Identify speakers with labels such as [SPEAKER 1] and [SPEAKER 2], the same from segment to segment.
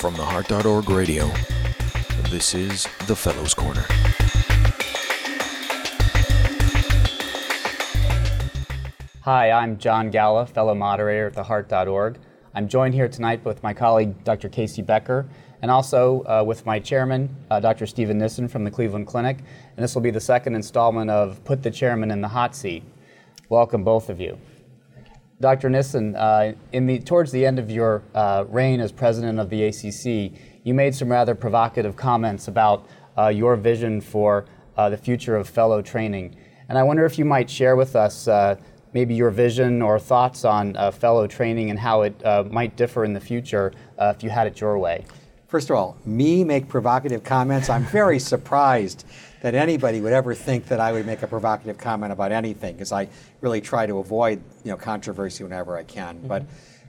[SPEAKER 1] From the Heart.org radio, this is the Fellows Corner.
[SPEAKER 2] Hi, I'm John Galla, fellow moderator at theheart.org. I'm joined here tonight with my colleague, Dr. Casey Becker, and also uh, with my chairman, uh, Dr. Stephen Nissen from the Cleveland Clinic. And this will be the second installment of Put the Chairman in the Hot Seat. Welcome, both of you. Dr. Nissen, uh, in the, towards the end of your uh, reign as president of the ACC, you made some rather provocative comments about uh, your vision for uh, the future of fellow training. And I wonder if you might share with us maybe your vision or thoughts on uh, fellow training and how it uh, might differ in the future uh, if you had it your way.
[SPEAKER 3] First of all, me make provocative comments. I'm very surprised that anybody would ever think that I would make a provocative comment about anything, because I really try to avoid you know controversy whenever I can. Mm-hmm. But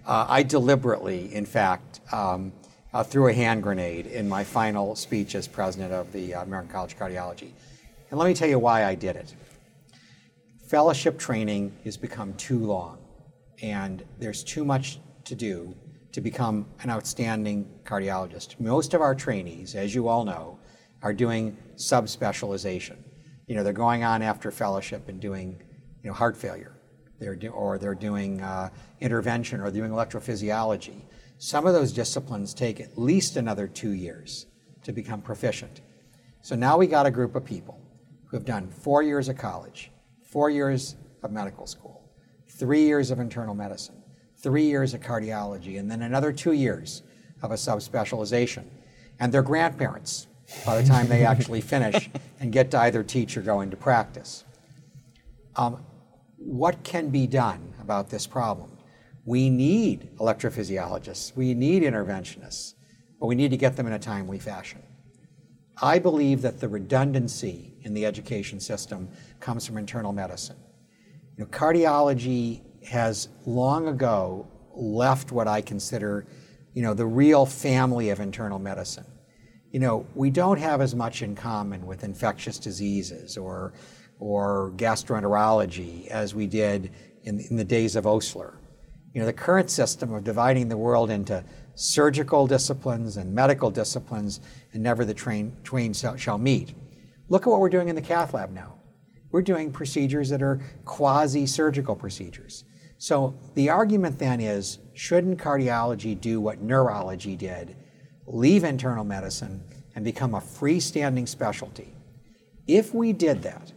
[SPEAKER 3] uh, I deliberately, in fact, um, uh, threw a hand grenade in my final speech as president of the American College of Cardiology. And let me tell you why I did it fellowship training has become too long, and there's too much to do to become an outstanding cardiologist. Most of our trainees, as you all know, are doing subspecialization. You know, they're going on after fellowship and doing, you know, heart failure, they're do, or they're doing uh, intervention, or doing electrophysiology. Some of those disciplines take at least another two years to become proficient. So now we got a group of people who have done four years of college, four years of medical school, three years of internal medicine, three years of cardiology, and then another two years of a subspecialization. And their grandparents by the time they actually finish and get to either teach or go into practice. Um, what can be done about this problem? We need electrophysiologists, we need interventionists, but we need to get them in a timely fashion. I believe that the redundancy in the education system comes from internal medicine. You know, cardiology has long ago left what I consider, you know, the real family of internal medicine. You know, we don't have as much in common with infectious diseases or, or gastroenterology as we did in, in the days of Osler. You know, the current system of dividing the world into surgical disciplines and medical disciplines, and never the train, twain shall meet. Look at what we're doing in the cath lab now. We're doing procedures that are quasi surgical procedures. So the argument then is shouldn't cardiology do what neurology did, leave internal medicine, and become a freestanding specialty? If we did that,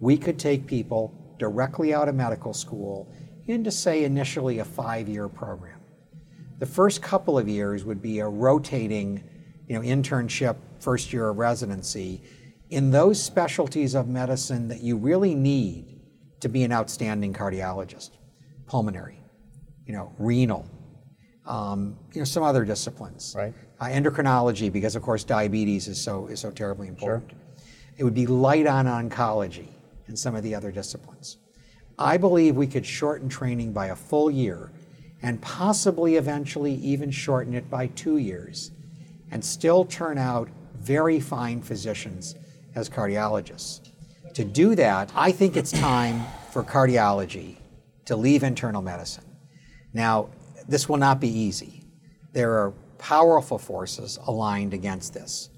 [SPEAKER 3] we could take people directly out of medical school into, say, initially a five year program. The first couple of years would be a rotating you know, internship, first year of residency in those specialties of medicine that you really need to be an outstanding cardiologist pulmonary, you know, renal, um, you know, some other disciplines.
[SPEAKER 2] Right.
[SPEAKER 3] Uh, endocrinology, because of course diabetes is so, is so terribly important. Sure. It would be light on oncology and some of the other disciplines. I believe we could shorten training by a full year and possibly eventually even shorten it by two years and still turn out very fine physicians as cardiologists. To do that, I think it's time for cardiology to leave internal medicine. Now, this will not be easy. There are powerful forces aligned against this.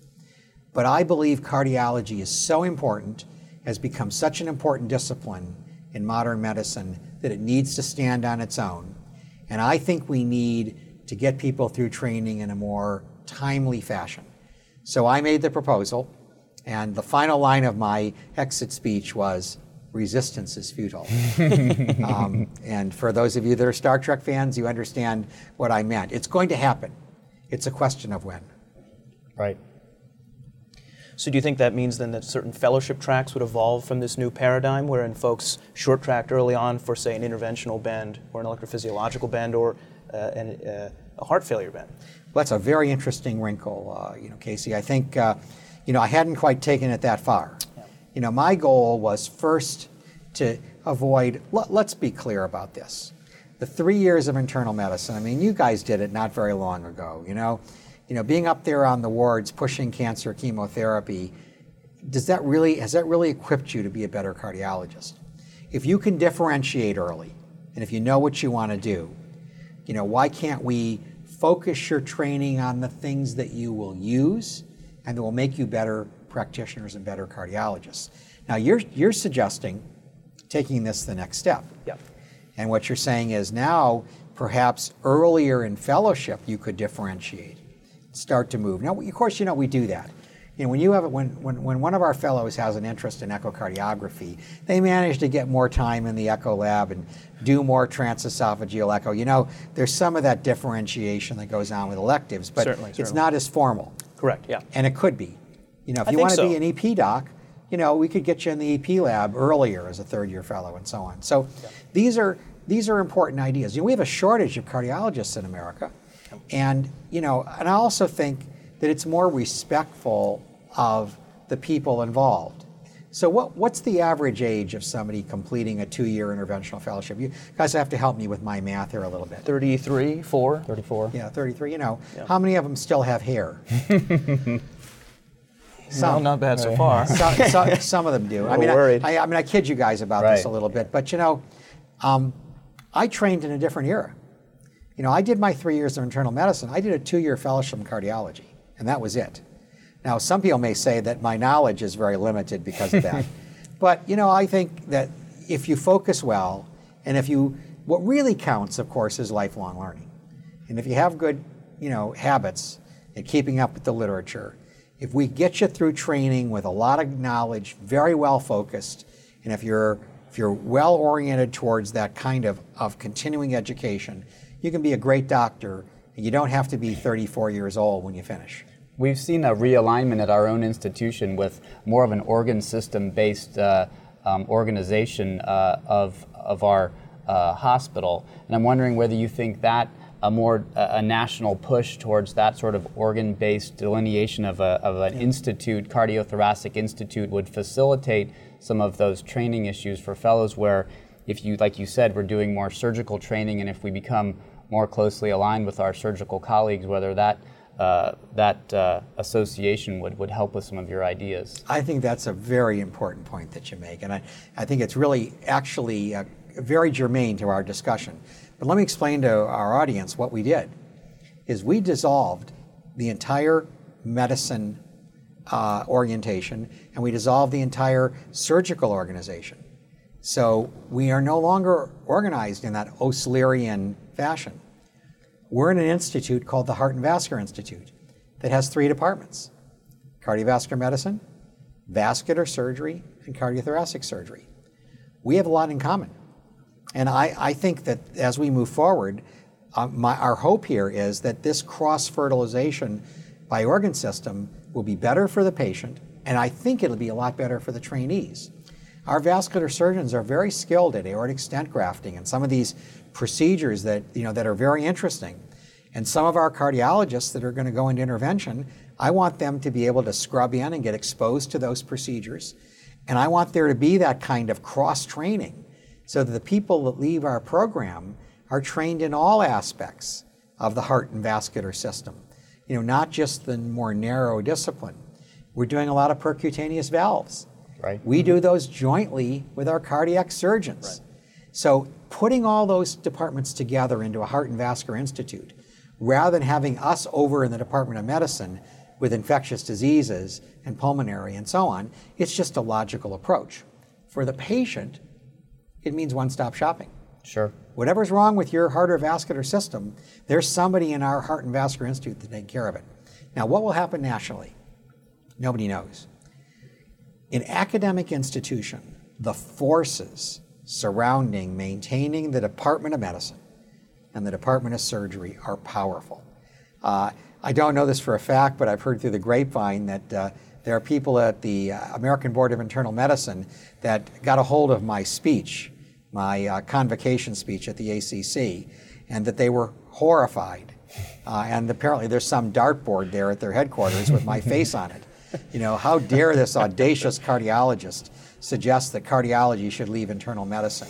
[SPEAKER 3] But I believe cardiology is so important, has become such an important discipline in modern medicine that it needs to stand on its own. And I think we need to get people through training in a more timely fashion. So I made the proposal, and the final line of my exit speech was resistance is futile. um, and for those of you that are Star Trek fans, you understand what I meant. It's going to happen. It's a question of when.
[SPEAKER 2] Right.
[SPEAKER 4] So do you think that means then that certain fellowship tracks would evolve from this new paradigm wherein folks short tracked early on for, say, an interventional bend or an electrophysiological bend or uh, an, uh, a heart failure bend?
[SPEAKER 3] Well, that's a very interesting wrinkle, uh, you know, Casey. I think, uh, you know, I hadn't quite taken it that far. You know, my goal was first to avoid, let, let's be clear about this. The three years of internal medicine, I mean, you guys did it not very long ago, you know. You know, being up there on the wards pushing cancer chemotherapy, does that really, has that really equipped you to be a better cardiologist? If you can differentiate early, and if you know what you want to do, you know, why can't we focus your training on the things that you will use and that will make you better practitioners and better cardiologists. Now, you're, you're suggesting taking this the next step.
[SPEAKER 4] Yep.
[SPEAKER 3] And what you're saying is now, perhaps earlier in fellowship, you could differentiate, start to move. Now, of course, you know, we do that. You know, when you have when, when, when one of our fellows has an interest in echocardiography, they manage to get more time in the echo lab and do more transesophageal echo. You know, there's some of that differentiation that goes on with electives, but
[SPEAKER 4] Certainly,
[SPEAKER 3] it's
[SPEAKER 4] certainly.
[SPEAKER 3] not as formal.
[SPEAKER 4] Correct. Yeah.
[SPEAKER 3] And it could be. You know, if
[SPEAKER 4] I
[SPEAKER 3] you want to
[SPEAKER 4] so.
[SPEAKER 3] be an EP doc, you know, we could get you in the EP lab earlier as a third year fellow and so on. So these are these are important ideas. You know, we have a shortage of cardiologists in America. And, you know, and I also think that it's more respectful of the people involved. So what, what's the average age of somebody completing a two-year interventional fellowship? You guys have to help me with my math here a little bit.
[SPEAKER 4] 33, 4.
[SPEAKER 2] 34.
[SPEAKER 3] Yeah, 33. You know, how many of them still have hair?
[SPEAKER 4] No, not bad so far.
[SPEAKER 3] some, some, some of them do. I
[SPEAKER 4] little
[SPEAKER 3] mean, I-
[SPEAKER 4] worried.
[SPEAKER 3] I, I mean, I kid you guys about this a little bit, but you know, um, I trained in a different era. You know, I did my three years of internal medicine. I did a two-year fellowship in cardiology, and that was it. Now, some people may say that my knowledge is very limited because of that, but you know, I think that if you focus well, and if you, what really counts, of course, is lifelong learning. And if you have good, you know, habits and keeping up with the literature, if we get you through training with a lot of knowledge, very well focused, and if you're if you're well oriented towards that kind of, of continuing education, you can be a great doctor. And you don't have to be 34 years old when you finish.
[SPEAKER 2] We've seen a realignment at our own institution with more of an organ system based uh, um, organization uh, of, of our uh, hospital. And I'm wondering whether you think that a more a national push towards that sort of organ based delineation of, a, of an institute, cardiothoracic institute, would facilitate some of those training issues for fellows where if you, like you said, we're doing more surgical training, and if we become more closely aligned with our surgical colleagues, whether that uh, that uh, association would, would help with some of your ideas.
[SPEAKER 3] I think that's a very important point that you make, and I, I think it's really actually uh, very germane to our discussion. But let me explain to our audience what we did. Is we dissolved the entire medicine uh, orientation, and we dissolved the entire surgical organization. So we are no longer organized in that Oslerian fashion. We're in an institute called the Heart and Vascular Institute that has three departments cardiovascular medicine, vascular surgery, and cardiothoracic surgery. We have a lot in common. And I, I think that as we move forward, uh, my, our hope here is that this cross fertilization by organ system will be better for the patient, and I think it'll be a lot better for the trainees. Our vascular surgeons are very skilled at aortic stent grafting and some of these procedures that, you know, that are very interesting. And some of our cardiologists that are going to go into intervention, I want them to be able to scrub in and get exposed to those procedures. And I want there to be that kind of cross training so that the people that leave our program are trained in all aspects of the heart and vascular system. You know, not just the more narrow discipline. We're doing a lot of percutaneous valves.
[SPEAKER 2] Right.
[SPEAKER 3] We do those jointly with our cardiac surgeons. Right. So putting all those departments together into a heart and vascular institute, rather than having us over in the Department of Medicine with infectious diseases and pulmonary and so on, it's just a logical approach. For the patient, it means one-stop shopping.
[SPEAKER 2] Sure.
[SPEAKER 3] Whatever's wrong with your heart or vascular system, there's somebody in our Heart and Vascular Institute to take care of it. Now, what will happen nationally? Nobody knows. In academic institution, the forces surrounding maintaining the Department of Medicine and the Department of Surgery are powerful. Uh, I don't know this for a fact, but I've heard through the grapevine that uh, there are people at the uh, American Board of Internal Medicine that got a hold of my speech, my uh, convocation speech at the ACC, and that they were horrified. Uh, and apparently, there's some dartboard there at their headquarters with my face on it. You know, how dare this audacious cardiologist suggest that cardiology should leave internal medicine?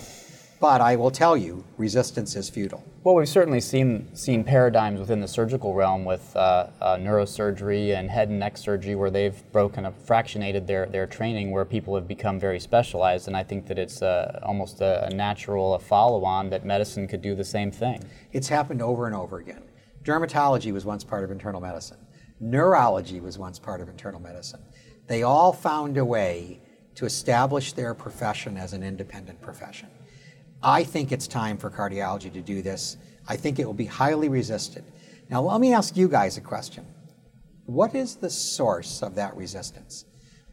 [SPEAKER 3] But I will tell you, resistance is futile.
[SPEAKER 2] Well, we've certainly seen seen paradigms within the surgical realm with uh, uh, neurosurgery and head and neck surgery where they've broken up, fractionated their, their training, where people have become very specialized. And I think that it's uh, almost a, a natural a follow on that medicine could do the same thing.
[SPEAKER 3] It's happened over and over again. Dermatology was once part of internal medicine. Neurology was once part of internal medicine. They all found a way to establish their profession as an independent profession. I think it's time for cardiology to do this. I think it will be highly resisted. Now, let me ask you guys a question. What is the source of that resistance?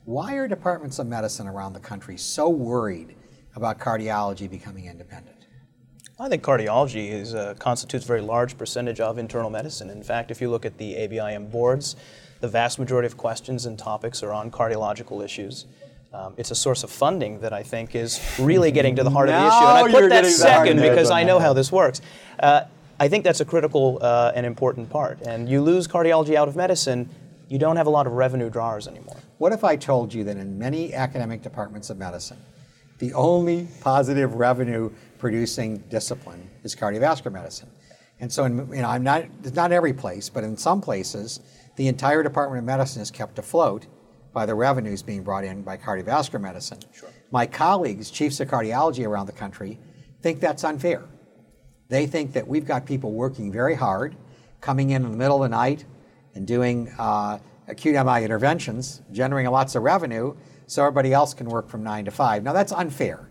[SPEAKER 3] Why are departments of medicine around the country so worried about cardiology becoming independent?
[SPEAKER 4] I think cardiology is, uh, constitutes a very large percentage of internal medicine. In fact, if you look at the ABIM boards, the vast majority of questions and topics are on cardiological issues. Um, it's a source of funding that I think is really getting to the heart of the issue. And I put that
[SPEAKER 3] getting to the heart
[SPEAKER 4] second because I know how this works. Uh, I think that's a critical uh, and important part. And you lose cardiology out of medicine, you don't have a lot of revenue drawers anymore.
[SPEAKER 3] What if I told you that in many academic departments of medicine, the only positive revenue producing discipline is cardiovascular medicine? And so, in, you know, I'm not, not every place, but in some places, the entire Department of Medicine is kept afloat by the revenues being brought in by cardiovascular medicine. My colleagues, chiefs of cardiology around the country, think that's unfair. They think that we've got people working very hard, coming in in the middle of the night and doing uh, acute MI interventions, generating lots of revenue, so everybody else can work from nine to five. Now that's unfair.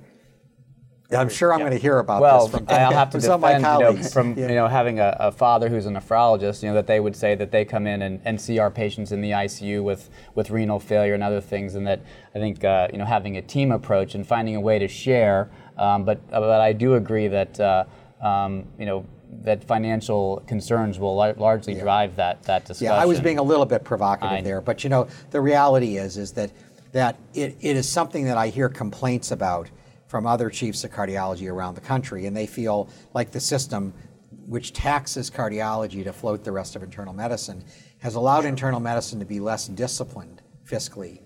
[SPEAKER 3] I'm sure I'm going to hear about
[SPEAKER 2] Well,
[SPEAKER 3] this from,
[SPEAKER 2] I'll have to
[SPEAKER 3] from some of my
[SPEAKER 2] defend, you know,
[SPEAKER 3] colleagues.
[SPEAKER 2] from
[SPEAKER 3] Yeah.
[SPEAKER 2] you know having a, a father who's a nephrologist, you know that they would say that they come in and, and see our patients in the ICU with with renal failure and other things, and that I think uh, you know having a team approach and finding a way to share. Um, but uh, but I do agree that uh, um, you know that financial concerns will lar- largely drive that that discussion.
[SPEAKER 3] Yeah, I was being a little bit provocative
[SPEAKER 2] I-
[SPEAKER 3] there, but you know, the reality is is that that it, it is something that I hear complaints about from other chiefs of cardiology around the country, and they feel like the system, which taxes cardiology to float the rest of internal medicine, has allowed internal medicine to be less disciplined fiscally,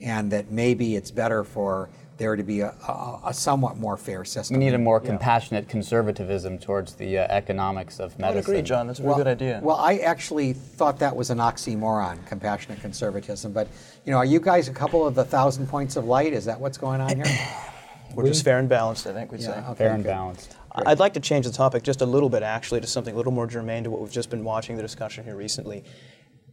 [SPEAKER 3] and that maybe it's better for there to be a, a, a somewhat more fair system.
[SPEAKER 2] we need a more compassionate conservatism towards the uh, economics of
[SPEAKER 4] medicine. I
[SPEAKER 2] medicine.
[SPEAKER 4] agree, John. That's a very good idea.
[SPEAKER 3] Well, I actually thought that was an oxymoron, compassionate conservatism. But you know, are you guys a couple of the thousand points of light? Is that what's going on here?
[SPEAKER 4] We're just fair and balanced, I think we'd say.
[SPEAKER 3] Yeah, okay,
[SPEAKER 2] Fair and
[SPEAKER 3] good.
[SPEAKER 2] balanced.
[SPEAKER 4] I- I'd like to change the topic just a little bit, actually, to something a little more germane to what we've just been watching the discussion here recently.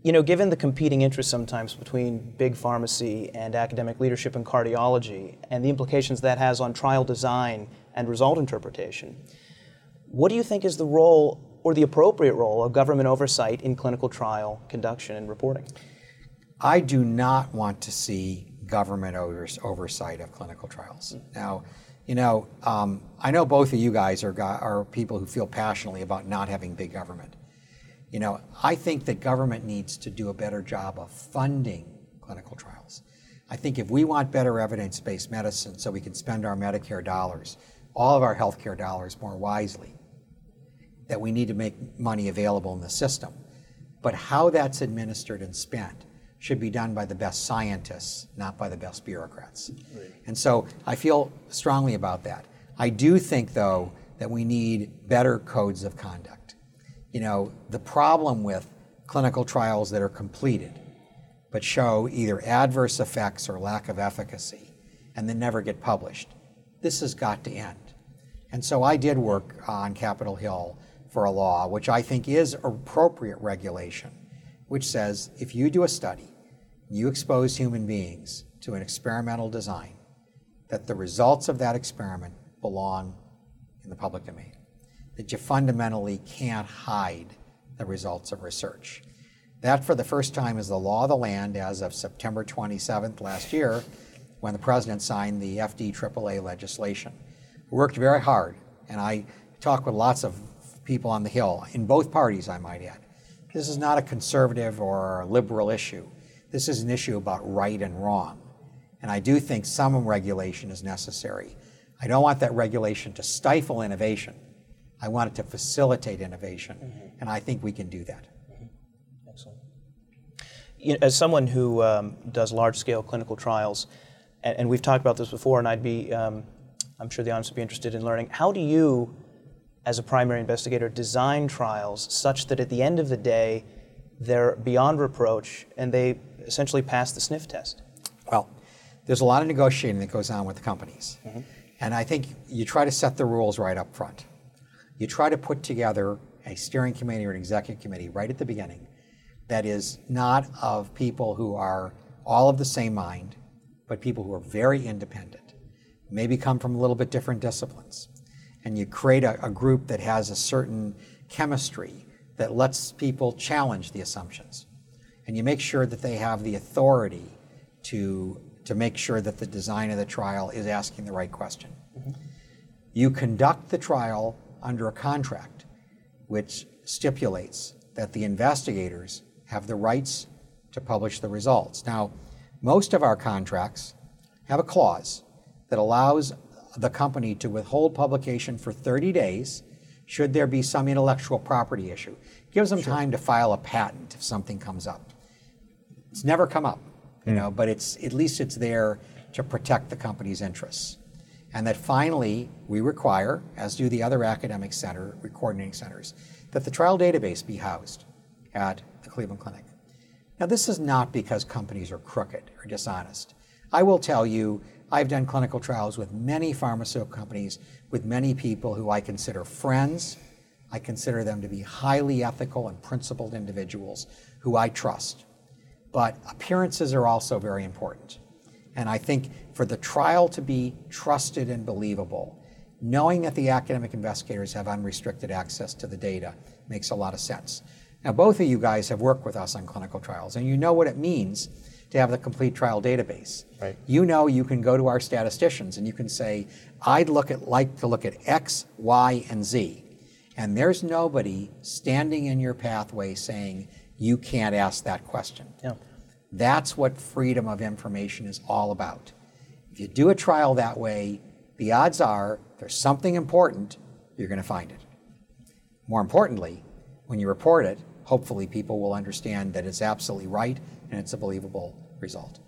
[SPEAKER 4] You know, given the competing interests sometimes between big pharmacy and academic leadership in cardiology, and the implications that has on trial design and result interpretation, what do you think is the role or the appropriate role of government oversight in clinical trial conduction and reporting?
[SPEAKER 3] I do not want to see government overs- oversight of clinical trials. Now, you know, um, I know both of you guys are, gu- are people who feel passionately about not having big government. You know, I think that government needs to do a better job of funding clinical trials. I think if we want better evidence based medicine so we can spend our Medicare dollars, all of our healthcare dollars more wisely, that we need to make money available in the system. But how that's administered and spent should be done by the best scientists, not by the best bureaucrats. And so I feel strongly about that. I do think, though, that we need better codes of conduct. You know, the problem with clinical trials that are completed but show either adverse effects or lack of efficacy and then never get published, this has got to end. And so I did work on Capitol Hill for a law, which I think is appropriate regulation, which says if you do a study, you expose human beings to an experimental design, that the results of that experiment belong in the public domain, that you fundamentally can't hide the results of research. That, for the first time, is the law of the land as of September 27th last year, when the president signed the FDAAA legislation. We worked very hard, and I talked with lots of people on the Hill, in both parties, I might add. This is not a conservative or a liberal issue. This is an issue about right and wrong. And I do think some regulation is necessary. I don't want that regulation to stifle innovation. I want it to facilitate innovation, and I think we can do that.
[SPEAKER 4] Excellent. You know, as someone who um, does large-scale clinical trials, and, and we've talked about this before, and I'd be, um, I'm sure the audience would be interested in learning, how do you, as a primary investigator, design trials such that at the end of the day, they're beyond reproach and they essentially pass the sniff test?
[SPEAKER 3] Well, there's a lot of negotiating that goes on with the companies. Mm-hmm. And I think you try to set the rules right up front. You try to put together a steering committee or an executive committee right at the beginning that is not of people who are all of the same mind, but people who are very independent, maybe come from a little bit different disciplines. And you create a, a group that has a certain chemistry that lets people challenge the assumptions. And you make sure that they have the authority to, to make sure that the design of the trial is asking the right question. Mm-hmm. You conduct the trial under a contract which stipulates that the investigators have the rights to publish the results. Now, most of our contracts have a clause that allows the company to withhold publication for 30 days should there be some intellectual property issue. Gives them time to file a patent if something comes up. It's never come up, you hmm. know, but it's at least it's there to protect the company's interests. And that finally, we require, as do the other academic center, coordinating centers, that the trial database be housed at the Cleveland Clinic. Now, this is not because companies are crooked or dishonest. I will tell you, I've done clinical trials with many pharmaceutical companies, with many people who I consider friends. I consider them to be highly ethical and principled individuals who I trust. But appearances are also very important. And I think for the trial to be trusted and believable, knowing that the academic investigators have unrestricted access to the data makes a lot of sense. Now, both of you guys have worked with us on clinical trials, and you know what it means to have the complete trial database.
[SPEAKER 2] Right.
[SPEAKER 3] You know you can go to our statisticians and you can say, I'd look at, like to look at X, Y, and Z. And there's nobody standing in your pathway saying, you can't ask that question.
[SPEAKER 4] Yeah.
[SPEAKER 3] That's what freedom of information is all about. If you do a trial that way, the odds are there's something important, you're going to find it. More importantly, when you report it, hopefully people will understand that it's absolutely right and it's a believable result.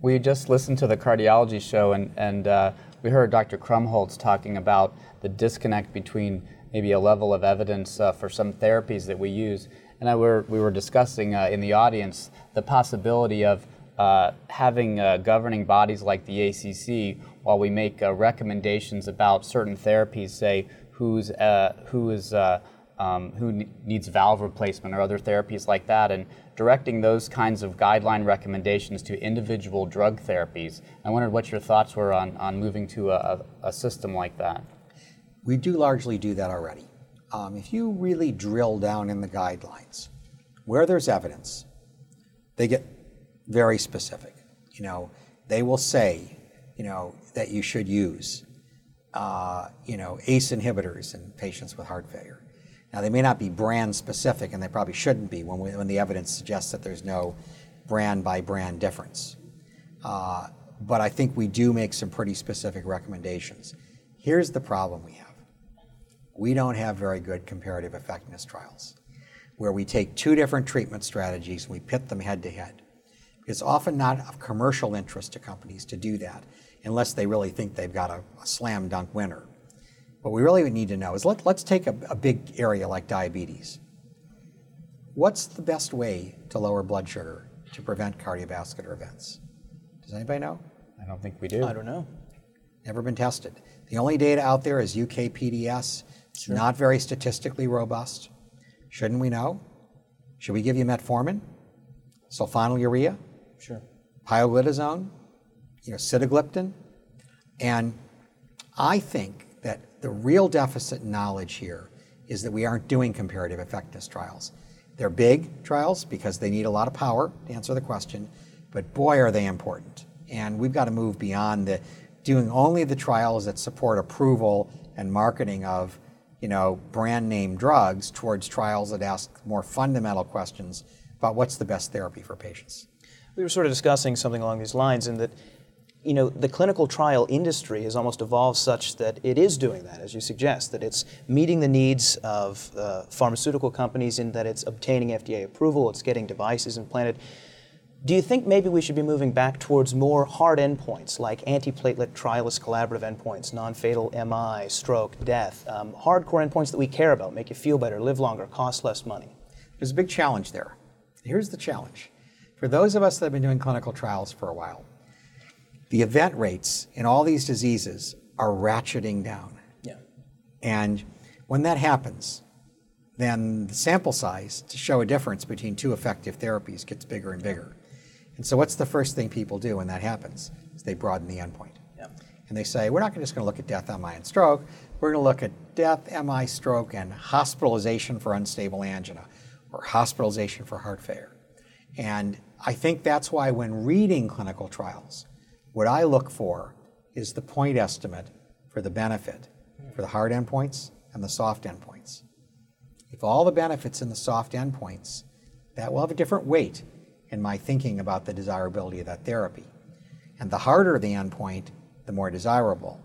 [SPEAKER 2] We just listened to the cardiology show, and, and uh, we heard Dr. Krumholz talking about the disconnect between maybe a level of evidence uh, for some therapies that we use. And I were, we were discussing uh, in the audience the possibility of uh, having uh, governing bodies like the ACC, while we make uh, recommendations about certain therapies, say who's, who is um, who ne- needs valve replacement or other therapies like that, and directing those kinds of guideline recommendations to individual drug therapies. I wondered what your thoughts were on, on moving to a, a system like that.
[SPEAKER 3] We do largely do that already. Um, if you really drill down in the guidelines, where there's evidence, they get very specific. You know, they will say, you know, that you should use, uh, you know, ACE inhibitors in patients with heart failure. Now, they may not be brand specific, and they probably shouldn't be when, we, when the evidence suggests that there's no brand by brand difference. Uh, but I think we do make some pretty specific recommendations. Here's the problem we have we don't have very good comparative effectiveness trials where we take two different treatment strategies and we pit them head to head. It's often not of commercial interest to companies to do that unless they really think they've got a, a slam dunk winner. What we really need to know is let, let's take a, a big area like diabetes. What's the best way to lower blood sugar to prevent cardiovascular events? Does anybody know?
[SPEAKER 2] I don't think we do.
[SPEAKER 4] I don't know.
[SPEAKER 3] Never been tested. The only data out there is UK PDS. It's sure. not very statistically robust. Shouldn't we know? Should we give you metformin? Sulfonylurea?
[SPEAKER 4] Sure.
[SPEAKER 3] Pioglitazone? You know, sitagliptin? And I think that the real deficit in knowledge here is that we aren't doing comparative effectiveness trials. They're big trials because they need a lot of power to answer the question, but boy, are they important. And we've got to move beyond the doing only the trials that support approval and marketing of you know, brand name drugs towards trials that ask more fundamental questions about what's the best therapy for patients.
[SPEAKER 4] We were sort of discussing something along these lines in that you know, the clinical trial industry has almost evolved such that it is doing that, as you suggest, that it's meeting the needs of uh, pharmaceutical companies in that it's obtaining FDA approval, it's getting devices implanted. Do you think maybe we should be moving back towards more hard endpoints like antiplatelet trialist collaborative endpoints, non fatal MI, stroke, death, um, hardcore endpoints that we care about, make you feel better, live longer, cost less money?
[SPEAKER 3] There's a big challenge there. Here's the challenge. For those of us that have been doing clinical trials for a while, the event rates in all these diseases are ratcheting down.
[SPEAKER 4] Yeah.
[SPEAKER 3] And When that happens, then the sample size to show a difference between two effective therapies gets bigger and bigger. And so, what's the first thing people do when that happens? Is they broaden the endpoint.
[SPEAKER 4] Yeah.
[SPEAKER 3] And they say, we're not just going to look at death, MI, and stroke. We're going to look at death, MI, stroke, and hospitalization for unstable angina or hospitalization for heart failure. And I think that's why when reading clinical trials, what I look for is the point estimate for the benefit for the hard endpoints and the soft endpoints. If all the benefits in the soft endpoints, that will have a different weight in my thinking about the desirability of that therapy. And the harder the endpoint, the more desirable.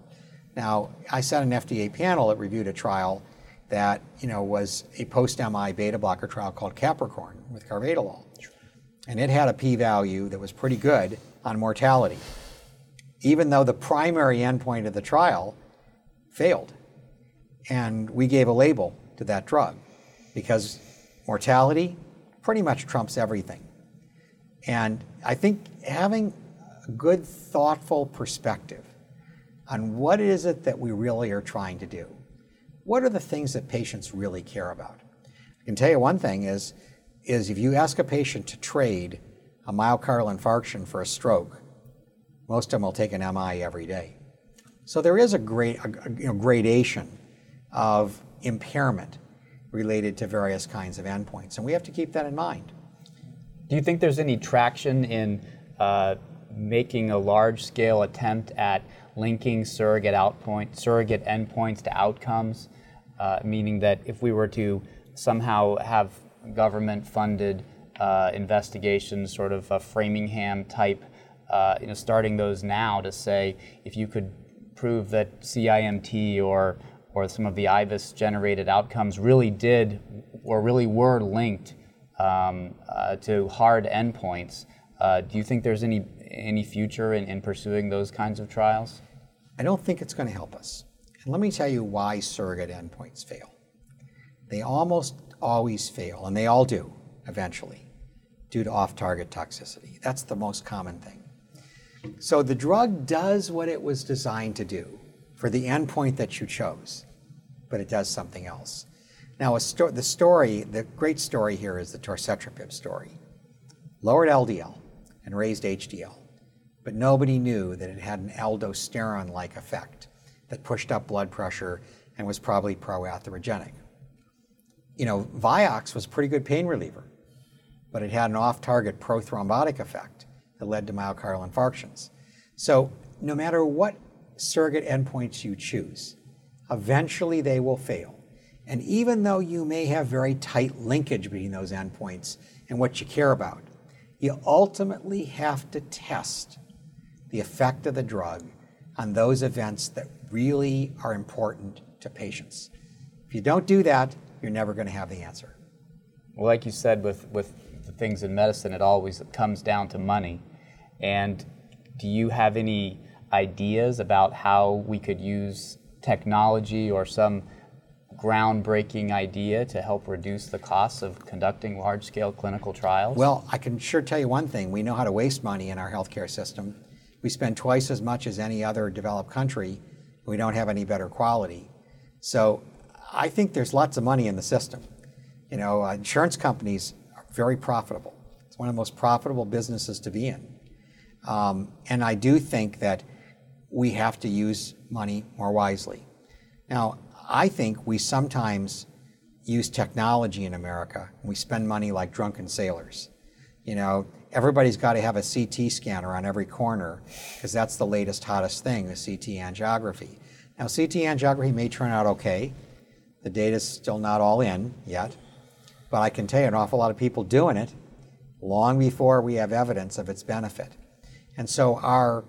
[SPEAKER 3] Now, I sat on an FDA panel that reviewed a trial that you know was a post-MI beta blocker trial called Capricorn with carvedilol, and it had a p-value that was pretty good on mortality, even though the primary endpoint of the trial failed, and we gave a label to that drug because mortality pretty much trumps everything. And I think having a good, thoughtful perspective on what is it that we really are trying to do. What are the things that patients really care about? I can tell you one thing is, is if you ask a patient to trade a myocardial infarction for a stroke, most of them will take an MI every day. So there is a, great, a, you know, gradation of impairment related to various kinds of endpoints, and we have to keep that in mind.
[SPEAKER 2] Do you think there's any traction in uh, making a large-scale attempt at linking surrogate outpoint, surrogate endpoints to outcomes? Uh, meaning that if we were to somehow have government-funded uh, investigations, sort of a Framingham type, uh, you know, starting those now to say if you could prove that CIMT or or some of the IVUS generated outcomes really did or really were linked um, uh, to hard endpoints. Uh, do you think there's any any future in, in pursuing those kinds of trials?
[SPEAKER 3] I don't think it's going to help us. And let me tell you why surrogate endpoints fail. They almost always fail, and they all do eventually, due to off target toxicity. That's the most common thing. So the drug does what it was designed to do for the endpoint that you chose, but it does something else. Now, sto- the story, the great story here is the torcetrapib story. Lowered LDL and raised HDL, but nobody knew that it had an aldosterone like effect that pushed up blood pressure and was probably proatherogenic. You know, Vioxx was a pretty good pain reliever, but it had an off target prothrombotic effect that led to myocardial infarctions. So, no matter what surrogate endpoints you choose, eventually they will fail. And even though you may have very tight linkage between those endpoints and what you care about, you ultimately have to test the effect of the drug on those events that really are important to patients. If you don't do that, you're never going to have the answer.
[SPEAKER 2] Well, like you said, with, with the things in medicine, it always comes down to money. And do you have any ideas about how we could use technology or some groundbreaking idea to help reduce the costs of conducting large scale clinical trials?
[SPEAKER 3] Well, I can sure tell you one thing we know how to waste money in our healthcare system. We spend twice as much as any other developed country. We don't have any better quality. So I think there's lots of money in the system. You know, insurance companies are very profitable. It's one of the most profitable businesses to be in. Um, and I do think that we have to use money more wisely. Now, I think we sometimes use technology in America. We spend money like drunken sailors. You know, everybody's got to have a CT scanner on every corner because that's the latest, hottest thing, the CT angiography. Now, CT angiography may turn out okay. The data's still not all in yet. But I can tell you an awful lot of people doing it long before we have evidence of its benefit. And so our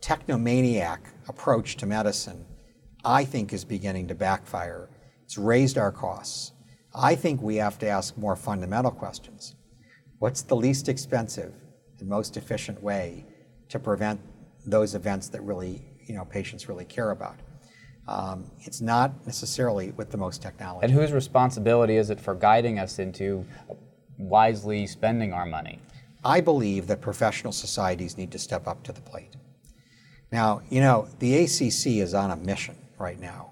[SPEAKER 3] technomaniac approach to medicine, I think, is beginning to backfire. It's raised our costs. I think we have to ask more fundamental questions. What's the least expensive and most efficient way to prevent those events that really, you know, patients really care about? Um, it's not necessarily with the most technology.
[SPEAKER 2] And whose responsibility is it for guiding us into wisely spending our money?
[SPEAKER 3] I believe that professional societies need to step up to the plate. Now, you know, the ACC is on a mission right now.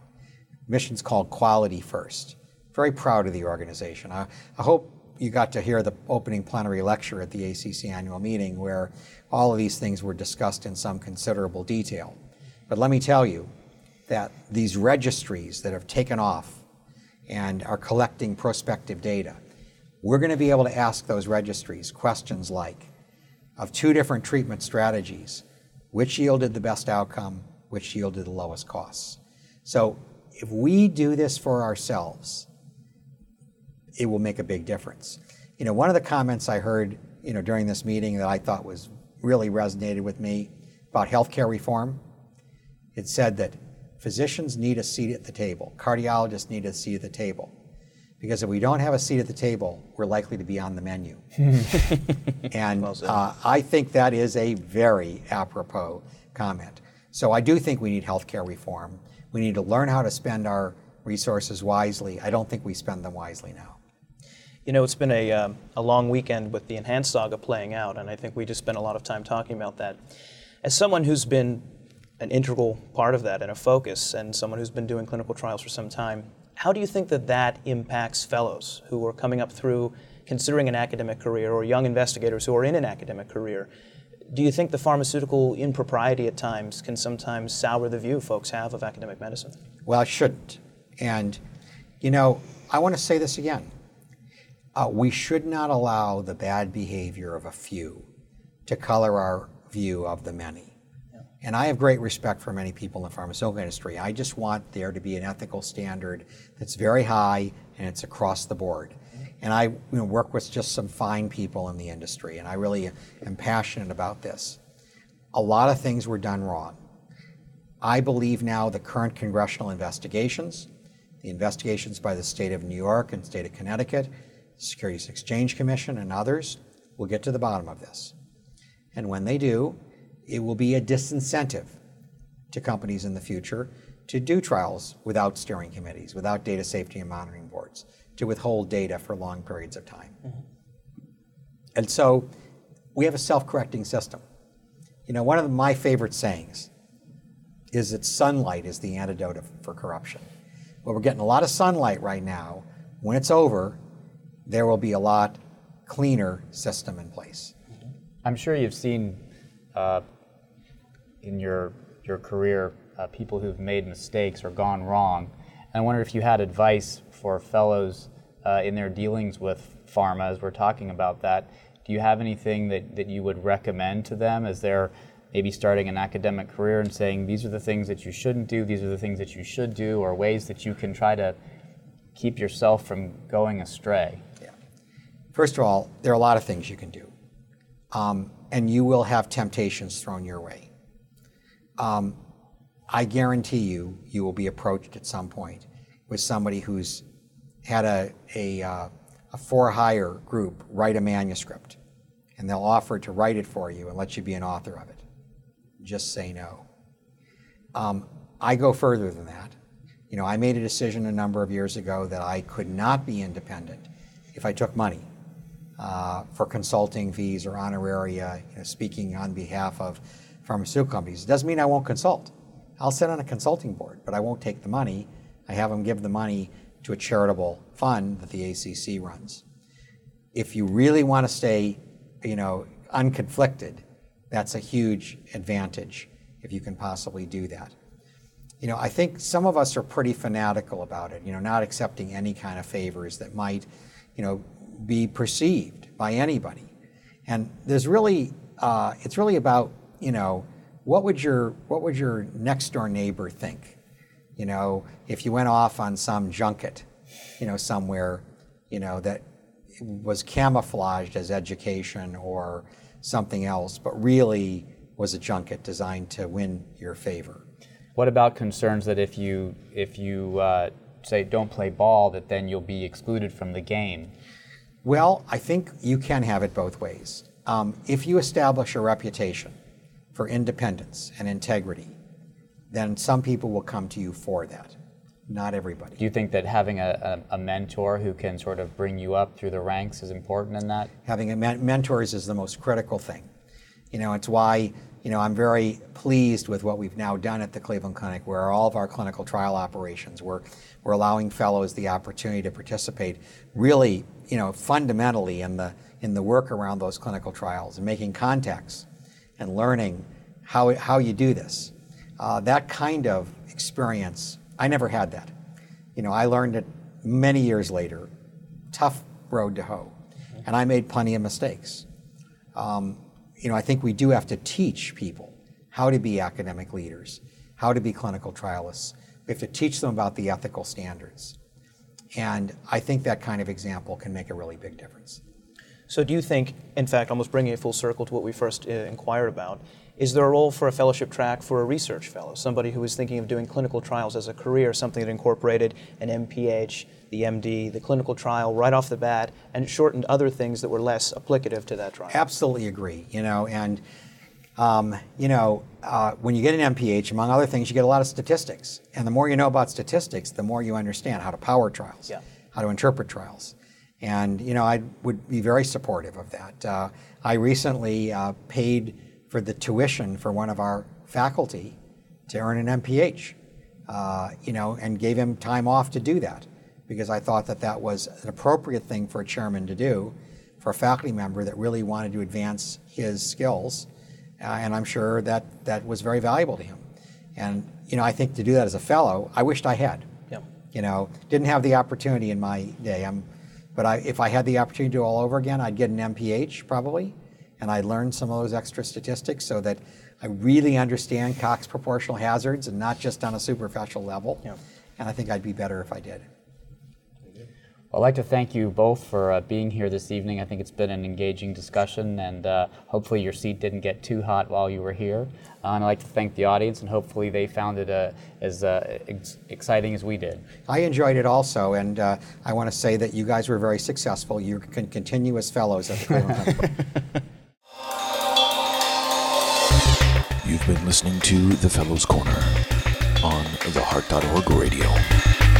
[SPEAKER 3] mission's called Quality First. Very proud of the organization. I, I hope you got to hear the opening plenary lecture at the ACC annual meeting where all of these things were discussed in some considerable detail. But let me tell you that these registries that have taken off and are collecting prospective data, we're going to be able to ask those registries questions like of two different treatment strategies, which yielded the best outcome, which yielded the lowest costs. So if we do this for ourselves, it will make a big difference. You know, one of the comments I heard, you know, during this meeting that I thought was really resonated with me about healthcare reform, it said that physicians need a seat at the table, cardiologists need a seat at the table. Because if we don't have a seat at the table, we're likely to be on the menu. and uh, I think that is a very apropos comment. So I do think we need healthcare reform. We need to learn how to spend our resources wisely. I don't think we spend them wisely now.
[SPEAKER 4] You know, it's been a, um, a long weekend with the ENHANCE saga playing out, and I think we just spent a lot of time talking about that. As someone who's been an integral part of that and a focus, and someone who's been doing clinical trials for some time, how do you think that that impacts fellows who are coming up through considering an academic career or young investigators who are in an academic career? Do you think the pharmaceutical impropriety at times can sometimes sour the view folks have of academic medicine?
[SPEAKER 3] Well, it shouldn't. And, you know, I want to say this again. Uh, we should not allow the bad behavior of a few to color our view of the many. And I have great respect for many people in the pharmaceutical industry. I just want there to be an ethical standard that's very high and it's across the board. And I you know, work with just some fine people in the industry, and I really am passionate about this. A lot of things were done wrong. I believe now the current congressional investigations, the investigations by the state of New York and state of Connecticut, Securities Exchange Commission, and others will get to the bottom of this. And when they do, it will be a disincentive to companies in the future to do trials without steering committees, without data safety and monitoring boards, to withhold data for long periods of time. Mm-hmm. And so we have a self correcting system. You know, one of my favorite sayings is that sunlight is the antidote for corruption. Well, we're getting a lot of sunlight right now. When it's over, there will be a lot cleaner system in place.
[SPEAKER 2] I'm sure you've seen uh, in your your career uh, people who've made mistakes or gone wrong. And I wonder if you had advice for fellows uh, in their dealings with pharma as we're talking about that. Do you have anything that, that you would recommend to them as they're maybe starting an academic career and saying these are the things that you shouldn't do, these are the things that you should do, or ways that you can try to keep yourself from going astray? Yeah.
[SPEAKER 3] First of all, there are a lot of things you can do, um, and you will have temptations thrown your way. Um, I guarantee you, you will be approached at some point with somebody who's had a, a, uh, a for hire group write a manuscript, and they'll offer to write it for you and let you be an author of it. Just say no. Um, I go further than that. You know, I made a decision a number of years ago that I could not be independent if I took money uh, for consulting fees or honoraria, you know, speaking on behalf of pharmaceutical companies. It doesn't mean I won't consult. I'll sit on a consulting board, but I won't take the money. I have them give the money to a charitable fund that the ACC runs. If you really want to stay, you know, unconflicted, that's a huge advantage if you can possibly do that. You know, I think some of us are pretty fanatical about it, you know, not accepting any kind of favors that might, you know, be perceived by anybody. And there's really, uh, it's really about, you know, what would your what would your next door neighbor think? You know, if you went off on some junket, you know, somewhere, you know, that was camouflaged as education or something else, but really was a junket designed to win your favor.
[SPEAKER 2] What about concerns that if you if you uh, say don't play ball, that then you'll be excluded from the game?
[SPEAKER 3] Well, I think you can have it both ways. Um, if you establish a reputation for independence and integrity, then some people will come to you for that. Not everybody.
[SPEAKER 2] Do you think that having a, a, a mentor who can sort of bring you up through the ranks is important in that?
[SPEAKER 3] Having men- mentors is the most critical thing. You know, it's why you know I'm very pleased with what we've now done at the Cleveland Clinic, where all of our clinical trial operations, we're, we're allowing fellows the opportunity to participate really, you know, fundamentally in the, in the work around those clinical trials and making contacts and learning how, how you do this. Uh, that kind of experience, I never had that. You know, I learned it many years later, tough road to hoe, and I made plenty of mistakes. Um, you know, I think we do have to teach people how to be academic leaders, how to be clinical trialists. We have to teach them about the ethical standards. And I think that kind of example can make a really big difference.
[SPEAKER 4] So, do you think, in fact, almost bringing it full circle to what we first uh, inquired about, is there a role for a fellowship track for a research fellow, somebody who is thinking of doing clinical trials as a career, something that incorporated an MPH, the MD, the clinical trial right off the bat, and shortened other things that were less applicative to that trial?
[SPEAKER 3] Absolutely agree. You know, and um, you know, uh, when you get an MPH, among other things, you get a lot of statistics. And the more you know about statistics, the more you understand how to power trials,
[SPEAKER 4] yeah.
[SPEAKER 3] how to interpret trials. And, you know, I would be very supportive of that. Uh, I recently uh, paid for the tuition for one of our faculty to earn an MPH, uh, you know, and gave him time off to do that because I thought that that was an appropriate thing for a chairman to do for a faculty member that really wanted to advance his skills uh, and I'm sure that that was very valuable to him. And you know, I think to do that as a fellow, I wished I had.
[SPEAKER 4] Yeah.
[SPEAKER 3] You know, didn't have the opportunity in my day. I'm, but I, if I had the opportunity to do it all over again, I'd get an MPH probably, and I'd learn some of those extra statistics so that I really understand Cox proportional hazards and not just on a superficial level.
[SPEAKER 4] Yeah.
[SPEAKER 3] And I think I'd be better if I did.
[SPEAKER 2] I'd like to thank you both for uh, being here this evening. I think it's been an engaging discussion, and uh, hopefully your seat didn't get too hot while you were here. Uh, and I'd like to thank the audience, and hopefully they found it uh, as uh, ex- exciting as we did.
[SPEAKER 3] I enjoyed it also, and uh, I want to say that you guys were very successful. You can continue as fellows at the Cleveland
[SPEAKER 1] You've been listening to The Fellows Corner on the Heart.org radio.